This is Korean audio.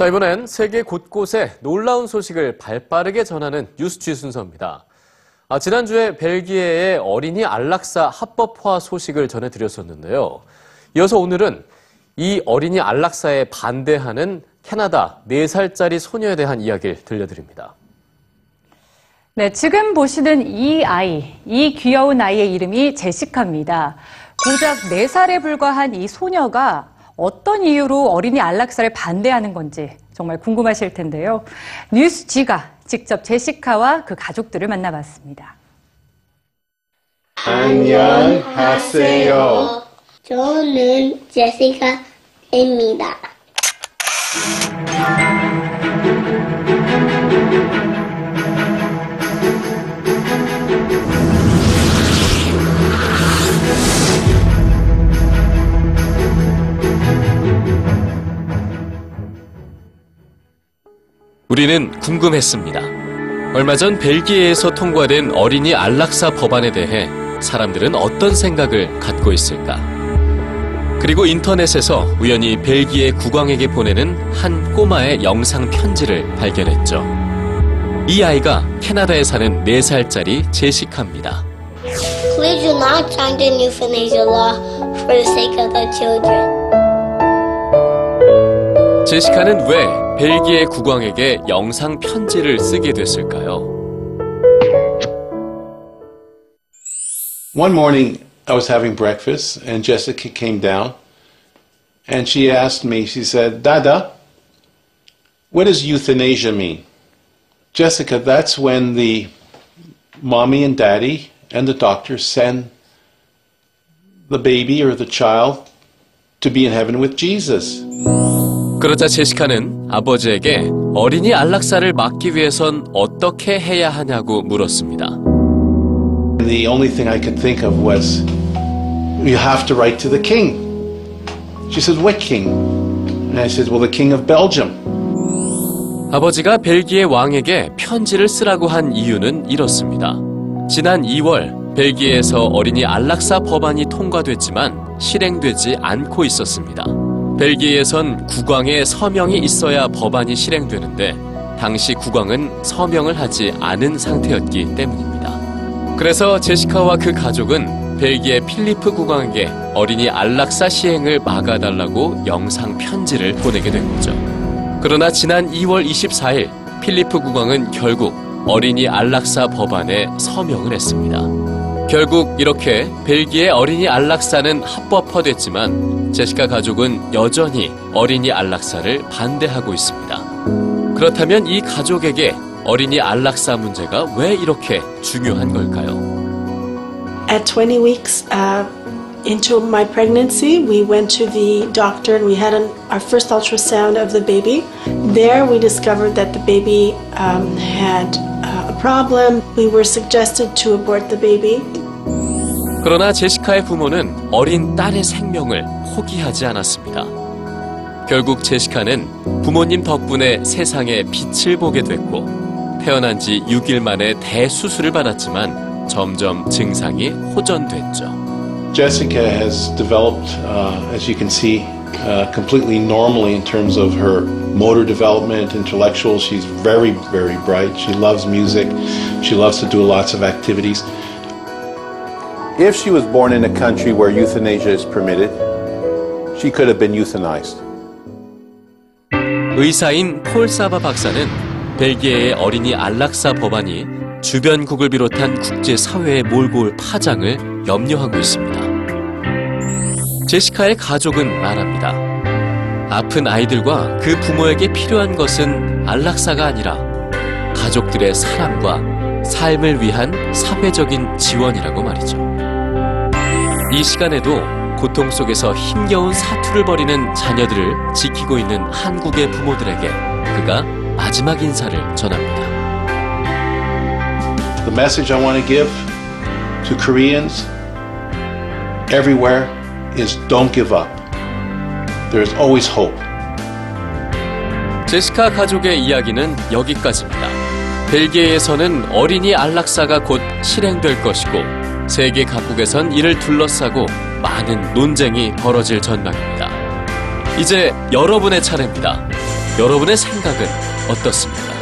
자, 이번엔 세계 곳곳에 놀라운 소식을 발빠르게 전하는 뉴스취 순서입니다. 아, 지난주에 벨기에의 어린이 안락사 합법화 소식을 전해드렸었는데요. 이어서 오늘은 이 어린이 안락사에 반대하는 캐나다 4살짜리 소녀에 대한 이야기를 들려드립니다. 네, 지금 보시는 이 아이, 이 귀여운 아이의 이름이 제시카입니다. 고작 4살에 불과한 이 소녀가 어떤 이유로 어린이 안락사를 반대하는 건지 정말 궁금하실 텐데요. 뉴스 G가 직접 제시카와 그 가족들을 만나봤습니다. 안녕하세요. 저는 제시카입니다. 우리는 궁금했습니다. 얼마 전 벨기에에서 통과된 어린이 안락사 법안에 대해 사람들은 어떤 생각을 갖고 있을까? 그리고 인터넷에서 우연히 벨기에 국왕에게 보내는 한 꼬마의 영상 편지를 발견했죠. 이 아이가 캐나다에 사는 4살짜리 제시카입니다. Please do not change the euthanasia law for the sake of the children. 제시카는 왜 벨기에 국왕에게 영상 편지를 쓰게 됐을까요? One morning, I was having breakfast, and Jessica came down, and she asked me, she said, Dada, what does euthanasia mean? Jessica, that's when the mommy and daddy and the doctor send the baby or the child to be in heaven with Jesus. 그러자 제시카는 아버지에게 어린이 안락사를 막기 위해선 어떻게 해야 하냐고 물었습니다. The only thing I could think of was, you have to write to the king. She said, what king? And I said, well, the king of Belgium. 아버지가 벨기에 왕에게 편지를 쓰라고 한 이유는 이렇습니다. 지난 2월 벨기에에서 어린이 안락사 법안이 통과됐지만 실행되지 않고 있었습니다. 벨기에에선 국왕의 서명이 있어야 법안이 실행되는데 당시 국왕은 서명을 하지 않은 상태였기 때문입니다. 그래서 제시카와 그 가족은 벨기에 필리프 국왕에게 어린이 안락사 시행을 막아달라고 영상 편지를 보내게 된 거죠. 그러나 지난 2월 24일 필리프 국왕은 결국 어린이 안락사 법안에 서명을 했습니다. 결국 이렇게 벨기에 어린이 안락사는 합법화됐지만 제시카 가족은 여전히 어린이 안락사를 반대하고 있습니다. 그렇다면 이 가족에게 어린이 안락사 문제가 왜 이렇게 중요한 걸까요? At 20 weeks uh, into my pregnancy, we went to the doctor and we had an, our first ultrasound of the baby. There, we discovered that the baby um, had uh, a problem. We were suggested to abort the baby. 그러나 제시카의 부모는 어린 딸의 생명을 포기하지 않았습니다. 결국 제시카는 부모님 덕분에 세상에 빛을 보게 됐고 태어난 지 6일 만에 대수술을 받았지만 점점 증상이 호전됐죠. Jessica has developed, uh, as you can see, uh, completely normally in terms of her motor development, intellectual. She's very, very bright. She loves music. She loves to do lots of activities. If she was born in a country where euthanasia is permitted, she could have been euthanized. 의사인 폴 사바 박사는 벨기에의 어린이 안락사 법안이 주변국을 비롯한 국제 사회에 몰고 올 파장을 염려하고 있습니다. 제시카의 가족은 말합니다. 아픈 아이들과 그 부모에게 필요한 것은 안락사가 아니라 가족들의 사랑과 삶을 위한 사회적인 지원이라고 말이죠. 이 시간에도 고통 속에서 힘겨운 사투를 벌이는 자녀들을 지키고 있는 한국의 부모들에게 그가 마지막 인사를 전합니다. The message I want to give to Koreans everywhere is don't give up. There is always hope. 제시카 가족의 이야기는 여기까지입니다. 벨기에에서는 어린이 안락사가 곧 실행될 것이고 세계 각국에선 이를 둘러싸고 많은 논쟁이 벌어질 전망입니다. 이제 여러분의 차례입니다. 여러분의 생각은 어떻습니까?